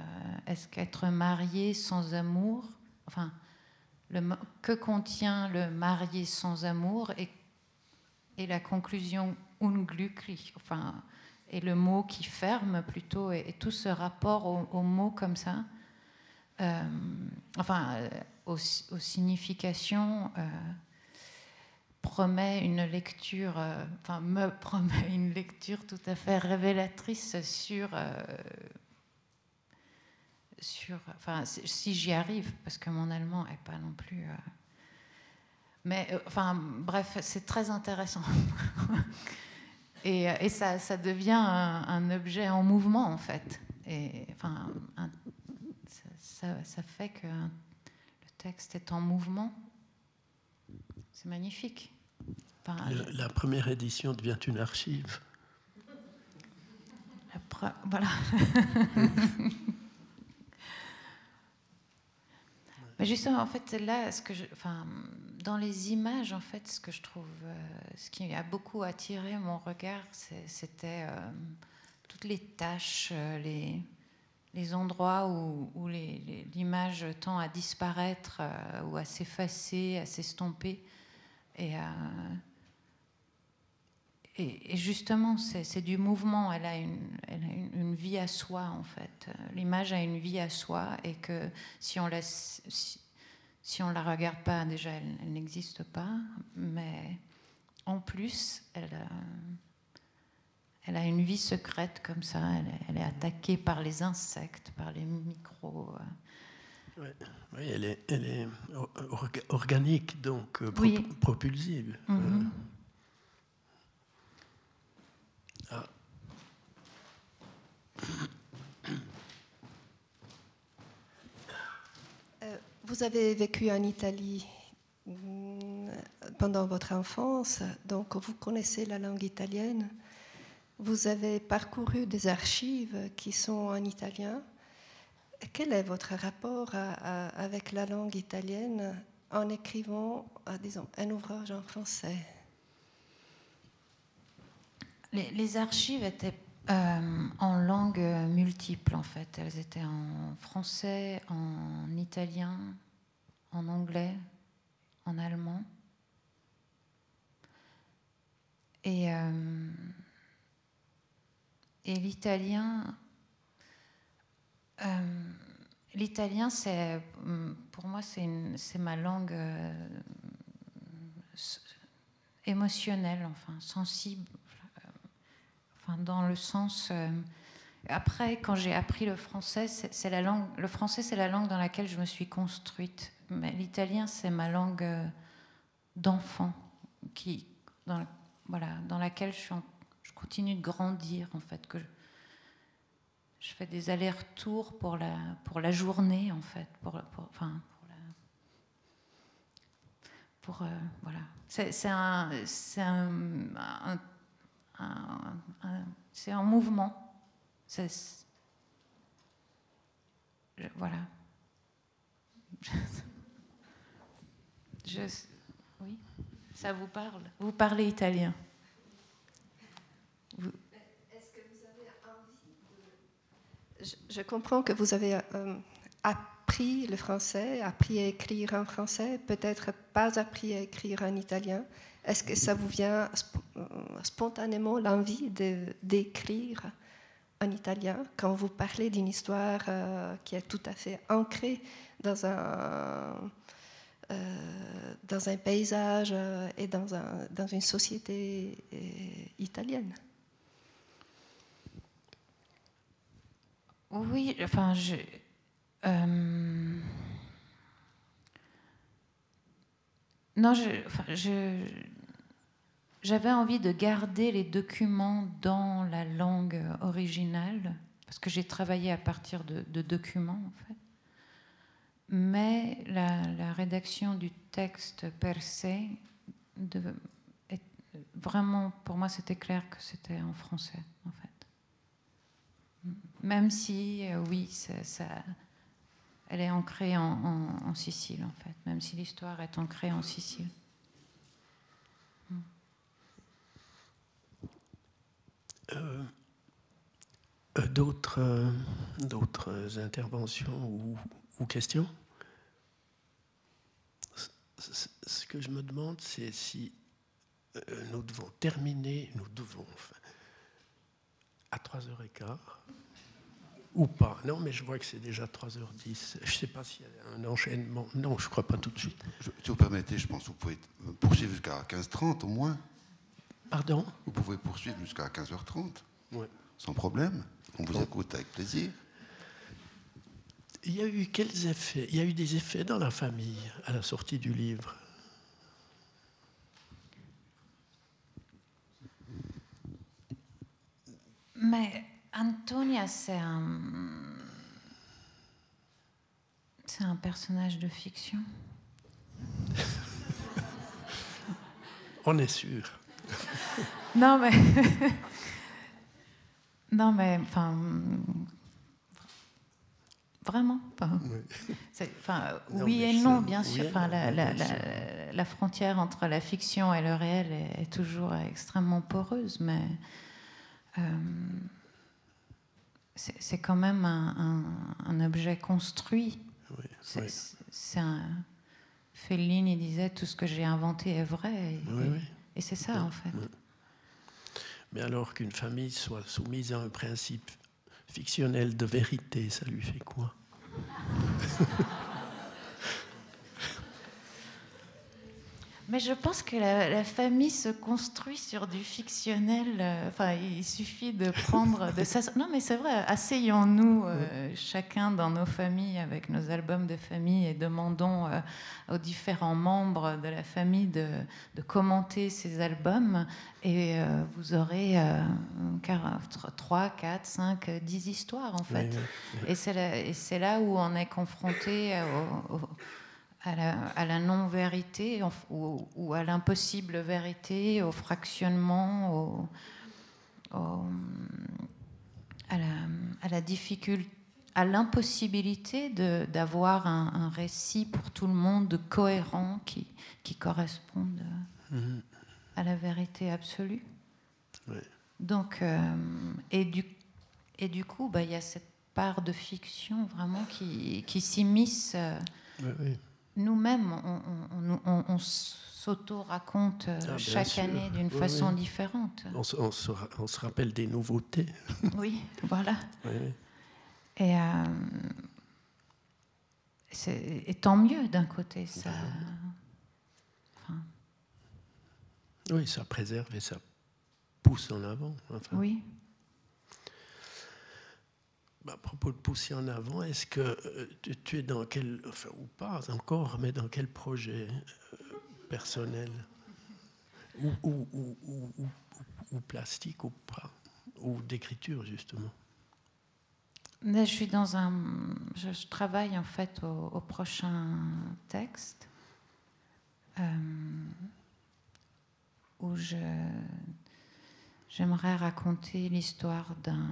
est-ce qu'être marié sans amour, enfin, que contient le marié sans amour et, et la conclusion unglücklich, enfin, et le mot qui ferme plutôt, et, tout ce rapport au, mot comme ça, euh, enfin, euh, aux, significations, promet une lecture, enfin, me promet une lecture tout à fait révélatrice sur. Sur, enfin, si j'y arrive, parce que mon allemand n'est pas non plus mais enfin, bref, c'est très intéressant. Et, et ça, ça, devient un, objet en mouvement, en fait. Et, enfin, ça, ça, fait que le texte est en mouvement. C'est magnifique. la première édition devient une archive. voilà. Mais justement, en fait, là, ce que je, enfin, dans les images, en fait, ce que je trouve, euh, ce qui a beaucoup attiré mon regard, c'était euh, toutes les tâches, euh, les, les, endroits où, où l'image tend à disparaître ou à s'effacer, à s'estomper. Et, et, justement, c'est du mouvement. Elle a, une, elle a une, vie à soi, en fait. L'image a une vie à soi et que si on laisse si on ne la regarde pas, déjà, elle, n'existe pas, mais en plus, elle a, elle a, une vie secrète comme ça, elle, est attaquée par les insectes, par les micros. Euh. Oui, elle est, elle est organique, donc euh, propulsive. Mm-hmm. Euh. Vous avez vécu en Italie mm, pendant votre enfance, donc vous connaissez la langue italienne. Vous avez parcouru des archives qui sont en italien. Quel est votre rapport avec la langue italienne en écrivant, euh, disons, un ouvrage en français? Les, archives étaient euh, En langue multiple, en fait. Elles étaient en français, en italien, en anglais, en allemand. Et, euh, et l'italien, euh, l'italien, c'est pour moi, c'est ma langue émotionnelle, enfin sensible, dans le sens. après, quand j'ai appris le français, c'est la langue. Le français, c'est la langue dans laquelle je me suis construite. L'italien, c'est ma langue d'enfant qui, dans, voilà, dans laquelle je, continue de grandir, en fait, que je, fais des allers-retours pour la, pour la journée, en fait, pour, enfin, pour, euh, voilà. C'est un, c'est un, un, un, c'est un mouvement. C'est, voilà. Je, oui. Ça vous parle? Vous parlez italien Est-ce que vous avez envie de... je, comprends que vous avez euh, appris le français, appris à écrire en français, peut-être pas appris à écrire en italien. Est-ce que ça vous vient spontanément l'envie d'écrire en italien quand vous parlez d'une histoire euh, qui est tout à fait ancrée dans un euh, dans un paysage euh, et dans, un, dans une société euh, italienne. Oui, enfin, je, non, je, j'avais envie de garder les documents dans la langue originale, parce que j'ai travaillé à partir de, documents, en fait mais la, rédaction du texte per se, vraiment, pour moi, c'était clair que c'était en français, en fait. Même si, euh, oui, ça, elle est ancrée en, Sicile, en fait, même si l'histoire est ancrée en Sicile. Euh, euh, d'autres, d'autres interventions ou questions? Ce que je me demande, c'est si euh, nous devons terminer, nous devons, à 3h15 ou pas. Non, mais je vois que c'est déjà 3h10. Je ne sais pas s'il y a un enchaînement. Non, je ne crois pas tout de suite. si vous permettez, je pense que vous pouvez poursuivre jusqu'à 15h30 au moins. Pardon Vous pouvez poursuivre jusqu'à 15h30. Oui. Sans problème. On vous écoute avec plaisir. Il y a eu quels effets? Il y a eu des effets dans la famille à la sortie du livre? Mais Antonia, c'est un. C'est un personnage de fiction. On est sûr. Non, mais. non, mais. Enfin Vraiment enfin, oui. et non, bien sûr. enfin, la, frontière entre la fiction et le réel est, toujours extrêmement poreuse, mais euh, c'est quand même un, objet construit. c'est un. Fellini disait tout ce que j'ai inventé est vrai, et, c'est ça en fait. Mais alors qu'une famille soit soumise à un principe fictionnel de vérité, ça lui fait quoi? Mais je pense que la, famille se construit sur du fictionnel. Euh, enfin, il suffit de prendre de ça. Non, mais c'est vrai. Asseyons-nous euh, chacun dans nos familles avec nos albums de famille et demandons euh, aux différents membres de la famille de, commenter ces albums. Et vous aurez 3, 4, 5, 10 histoires en fait. Et c'est là, où on est confronté au à la, non-vérité ou, à l'impossible vérité, au fractionnement, à, la, difficulté, à l'impossibilité d'avoir un, récit pour tout le monde cohérent qui, qui corresponde mm-hmm. à la vérité absolue. Donc, euh, et, du, et du coup, bah, il y a cette part de fiction vraiment qui, qui s'immisce. euh, Oui, oui. Nous-mêmes, on, on- on- on s'auto-raconte euh, Ah, chaque sûr. année d'une Oui, façon oui. différente. On, se- on se, ra- on se rappelle des nouveautés. Oui, voilà. Oui. Et, euh, et tant mieux d'un côté. Ça, enfin, Oui, ça préserve et ça pousse en avant. Enfin, oui. Bah, à propos de pousser en avant, est-ce que euh, tu, es dans quel, ou pas encore, mais dans quel projet euh, personnel? Ou, plastique ou pas? Ou d'écriture, justement? Je suis dans un. Je, travaille en fait au, au prochain texte euh, où je j'aimerais raconter l'histoire d'un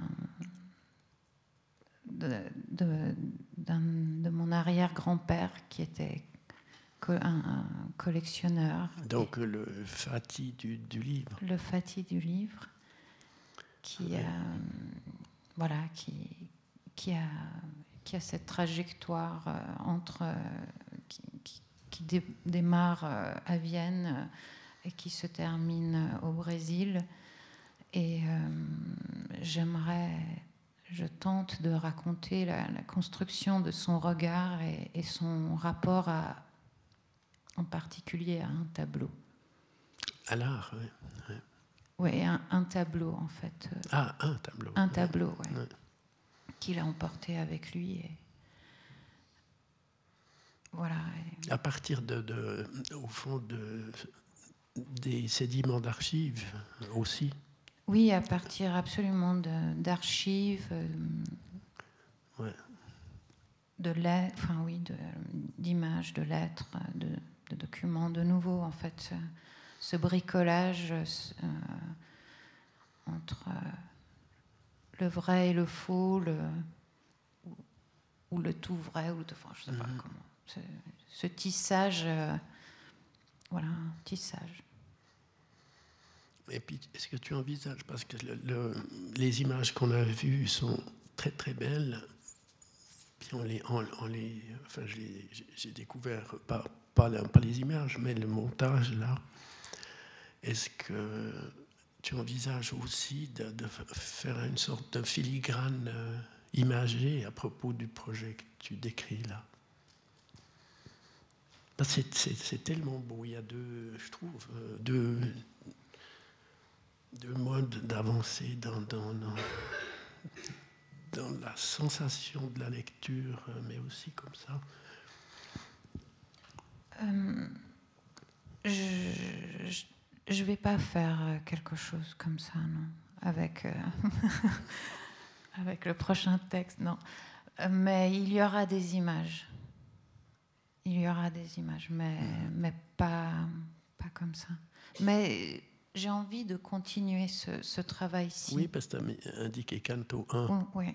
de, de, d'un- de mon arrière-grand-père qui était un, un collectionneur. Donc le Fatih du, du livre. le Fatih du livre, qui, euh, voilà, qui, qui, a, qui a cette trajectoire euh, entre, euh, qui, qui- qui dé- démarre à Vienne et qui se termine au Brésil. Et j'aimerais, je tente de raconter la, la construction de son regard et, et son rapport à, en particulier à un tableau. À l'art, oui. Oui, un, un tableau en fait. Ah, un tableau. un tableau, ouais, Ouais. qu'il a emporté avec lui. Et... Voilà. et- À partir de, de- au fond, de, des sédiments d'archives aussi. Oui, à partir absolument d'archives, euh, Ouais. de lettres, enfin oui, de- d'images, de, lettres, de, de documents, de nouveau en fait, ce, ce bricolage euh, entre euh, le vrai et le faux, le, ou, ou le tout vrai, ou le tout, enfin, je sais pas Mhm. comment. Ce, ce tissage, euh, voilà, un tissage. Et puis, est-ce que tu envisages, parce que le- le- les images qu'on a vues sont très très belles, puis on les, on, les, enfin, j'ai découvert pas, les images, mais le montage là. Est-ce que tu envisages aussi de, de faire une sorte de filigrane euh, imagée à propos du projet que tu décris là? C'est tellement beau. Il y a deux, je trouve, euh, deux, deux modes d'avancer dans, dans, dans, dans la sensation de la lecture, mais aussi comme ça. Euh, je ne vais pas faire quelque chose comme ça, non. Avec, euh, avec le prochain texte, non. Mais il y aura des images. Il y aura des images, mais, mais pas, pas comme ça. Mais j'ai envie de continuer ce, ce travail-ci. Oui, parce que tu as indiqué Canto 1. Oh, oui,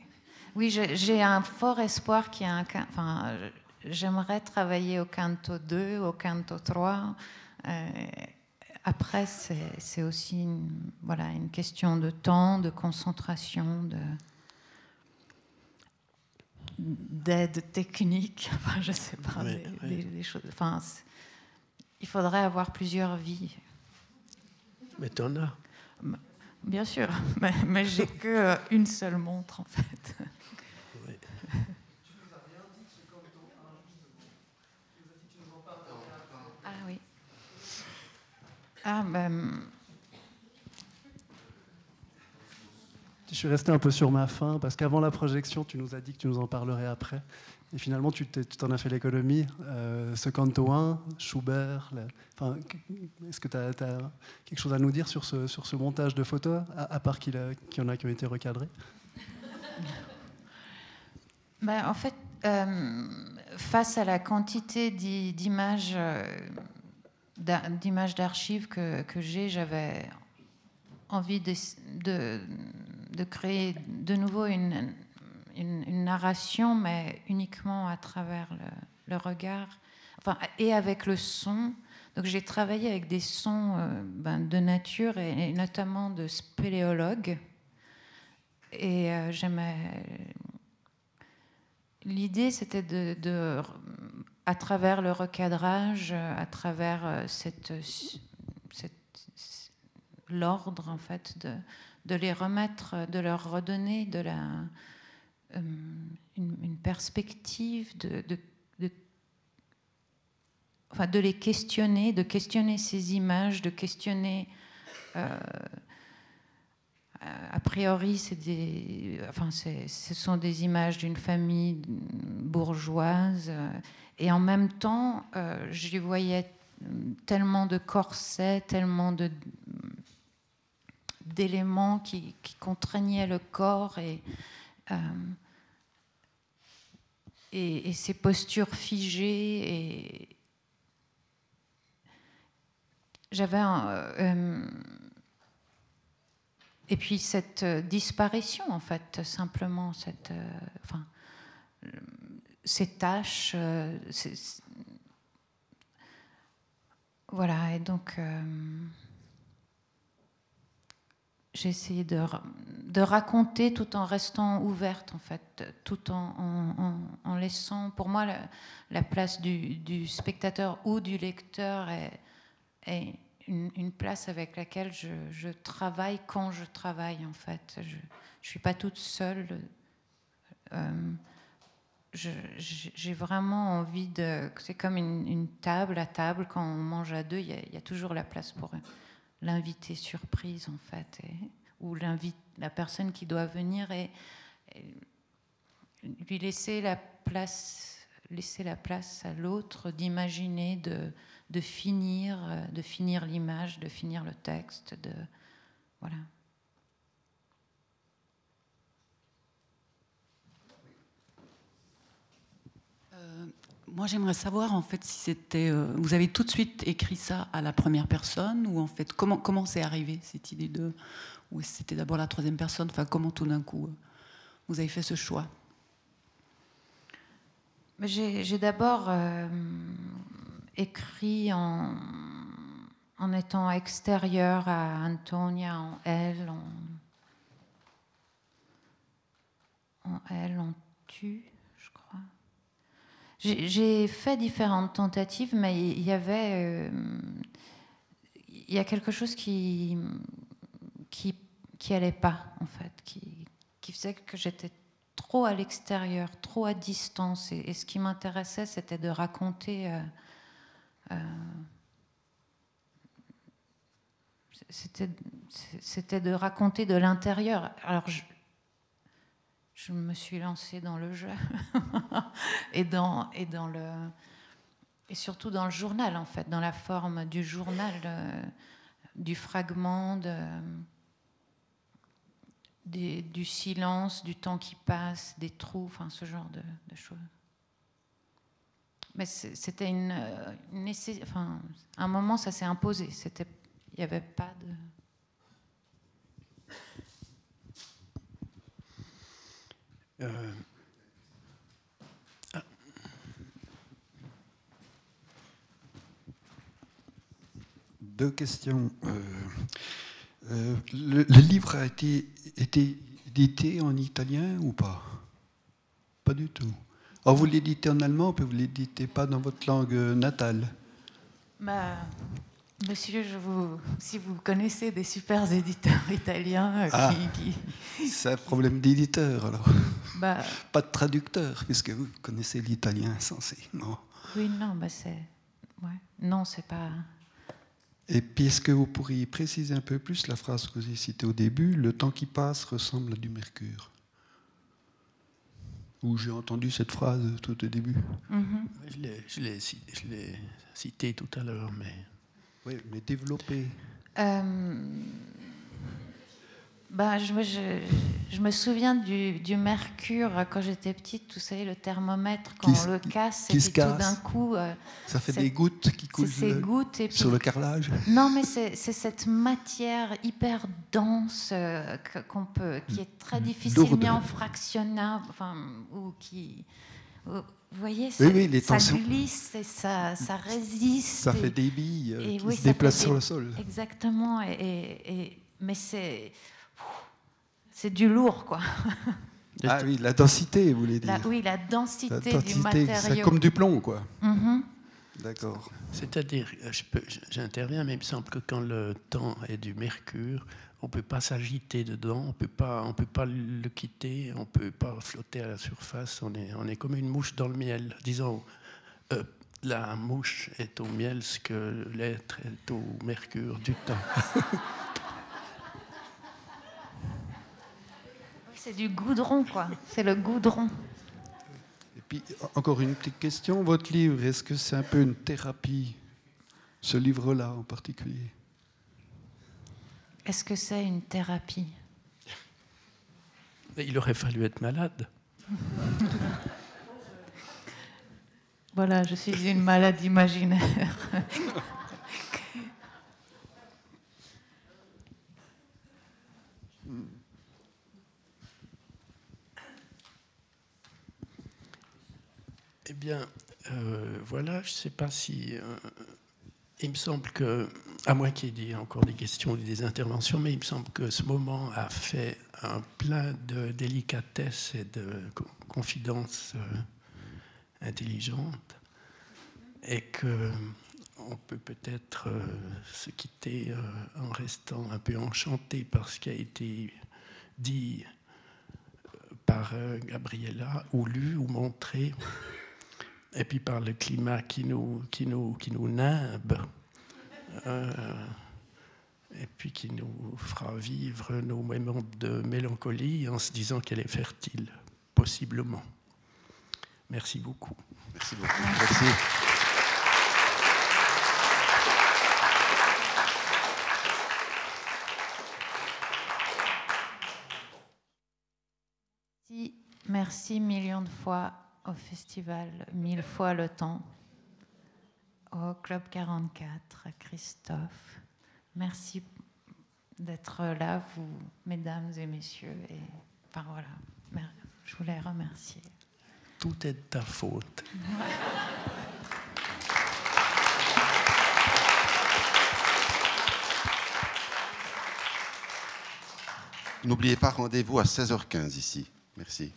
oui j'ai un fort espoir qu'il y ait un. Enfin, j'aimerais travailler au canto 2, au canto 3. Euh, après, c'est aussi une, voilà, une question de temps, de concentration, de d'aide technique, enfin, je sais pas, Oui, des, oui. des- des choses. Enfin, il faudrait avoir plusieurs vies. Mais tu en as. Bien sûr, mais, mais j'ai que euh, une seule montre en fait. Oui. Ah oui. Ah ben, Je suis resté un peu sur ma faim parce qu'avant la projection, tu nous as dit que tu nous en parlerais après. Et finalement, tu t'en as fait l'économie. Euh, ce canto 1, Schubert. enfin, Est-ce que tu as, quelque chose à nous dire sur ce, sur ce montage de photos, à, part qu'il y en a qui ont été recadrés? Ben, en fait, euh, face à la quantité d'i- d'images euh, d'images d'archives que, j'ai, j'avais envie de, de créer de nouveau une, une, narration, mais uniquement à travers le, regard, enfin, et avec le son. Donc j'ai travaillé avec des sons ben, de nature et, notamment de spéléologues. Et j'aimais. L'idée, c'était de, à travers le recadrage, à travers cette, l'ordre en fait de, de, les remettre, de leur redonner la, une, perspective de, les questionner, de questionner ces images, de questionner. Euh, a priori, ce sont des images d'une famille bourgeoise, et en même temps, euh, je voyais tellement de corsets, tellement de d'éléments qui, qui, contraignaient le corps et euh, ces postures figées. Et j'avais euh, et puis cette disparition, en fait, simplement, cette, euh, enfin, ces tâches. Euh, voilà, et donc j'ai essayé de, raconter tout en restant ouverte, en fait, tout en, laissant, pour moi, la, place du, spectateur ou du lecteur est, une, place avec laquelle je, travaille quand je travaille, en fait. Je ne suis pas toute seule. Euh, j'ai vraiment envie de... C'est comme une, une, table à table, quand on mange à deux, il y, y a toujours la place pour eux l'invité surprise en fait, ou la personne qui doit venir et, lui laisser la place, laisser la place à l'autre d'imaginer, de, de, finir, de finir l'image, de finir le texte, de voilà. Moi, j'aimerais savoir en fait si c'était. Euh, vous avez tout de suite écrit ça à la première personne ou en fait comment comment c'est arrivé cette idée de ou c'était d'abord la troisième personne. Enfin, comment tout d'un coup euh, vous avez fait ce choix? J'ai d'abord euh, écrit en, en étant extérieure à Antonia, en elle, en, en elle, en tu. J'ai fait différentes tentatives, mais il y avait. Euh, y a quelque chose qui. qui allait pas, en fait, qui, qui faisait que j'étais trop à l'extérieur, trop à distance. Et, ce qui m'intéressait, c'était de raconter. Euh, euh, c'était de raconter de l'intérieur. Je me suis lancée dans le jeu et, dans, et, dans le, et surtout dans le journal, en fait, dans la forme du journal, euh, du fragment, du silence, du temps qui passe, des trous, enfin ce genre de, choses. Mais c'était une, enfin, un moment, ça s'est imposé. Il n'y avait pas de. Euh, ah. Deux questions. Euh, euh, le, livre a été, été édité en italien ou pas? Pas du tout. Alors vous l'éditez en allemand, puis vous ne l'éditez pas dans votre langue natale? Bah, Monsieur, je vous, si vous connaissez des super éditeurs italiens ah, qui, C'est un problème d'éditeur alors. Bah, Pas de traducteur, puisque vous connaissez l'italien non Oui, non, bah c'est. Ouais. Non, c'est pas. Et puis, est-ce que vous pourriez préciser un peu plus la phrase que vous avez citée au début? Le temps qui passe ressemble à du mercure. Où j'ai entendu cette phrase tout au début. Mm-hmm. Je l'ai cité tout à l'heure, mais oui, mais développer. Euh, bah, je, je, je, me souviens du, du mercure quand j'étais petite, vous savez, le thermomètre, quand on le casse, et puis tout d'un coup. Euh, ça fait des gouttes qui coulent ces gouttes, et puis, sur le carrelage Non, mais c'est cette matière hyper dense euh, qu'on peut, qui est très difficilement fractionnable, enfin, ou qui. vous voyez, Oui, ça, oui, les ça tensions. glisse et ça, ça résiste. Ça et- fait des billes euh, et qui oui, se déplacent des- sur le sol. Exactement. Et- et- mais c'est c'est du lourd, quoi. Ah oui, la densité, vous voulez dire. La- oui, la densité, La du densité, matériau. comme du plomb, quoi. Mhm. D'accord. C'est-à-dire, euh, j'interviens, mais il me semble que quand le temps est du mercure, on ne peut pas s'agiter dedans, on ne peut pas, on peut pas le quitter, on ne peut pas flotter à la surface, on est, on est comme une mouche dans le miel. Disons, euh, la mouche est au miel ce que l'être est au mercure du temps. C'est du goudron, quoi. C'est le goudron. Et puis, en- encore une petite question. Votre livre, est-ce que c'est un peu une thérapie Ce livre-là en particulier? Est-ce que c'est une thérapie? Mais il aurait fallu être malade. Voilà, je suis une malade imaginaire. bien, euh, voilà, je ne sais pas si. euh, il me semble que, à moins qu'il y ait encore des questions ou des interventions, mais il me semble que ce moment a fait un plein de délicatesse et de co- confidences euh, intelligentes, et que on peut peut-être euh, se quitter en restant un peu enchanté par ce qui a été dit par Gabriella, ou lu, ou montré et puis par le climat qui nous, qui nous, qui nous nimbe, euh, et puis qui nous fera vivre nos moments de mélancolie en se disant qu'elle est fertile, possiblement. Merci beaucoup. Merci beaucoup. Merci. Merci, merci millions de fois au festival, mille fois le temps, au Club 44, à Christophe. Merci d'être là, vous, mesdames et messieurs. Et, enfin voilà, je voulais remercier. Tout est de ta faute. N'oubliez pas, rendez-vous à 16h15 ici. Merci.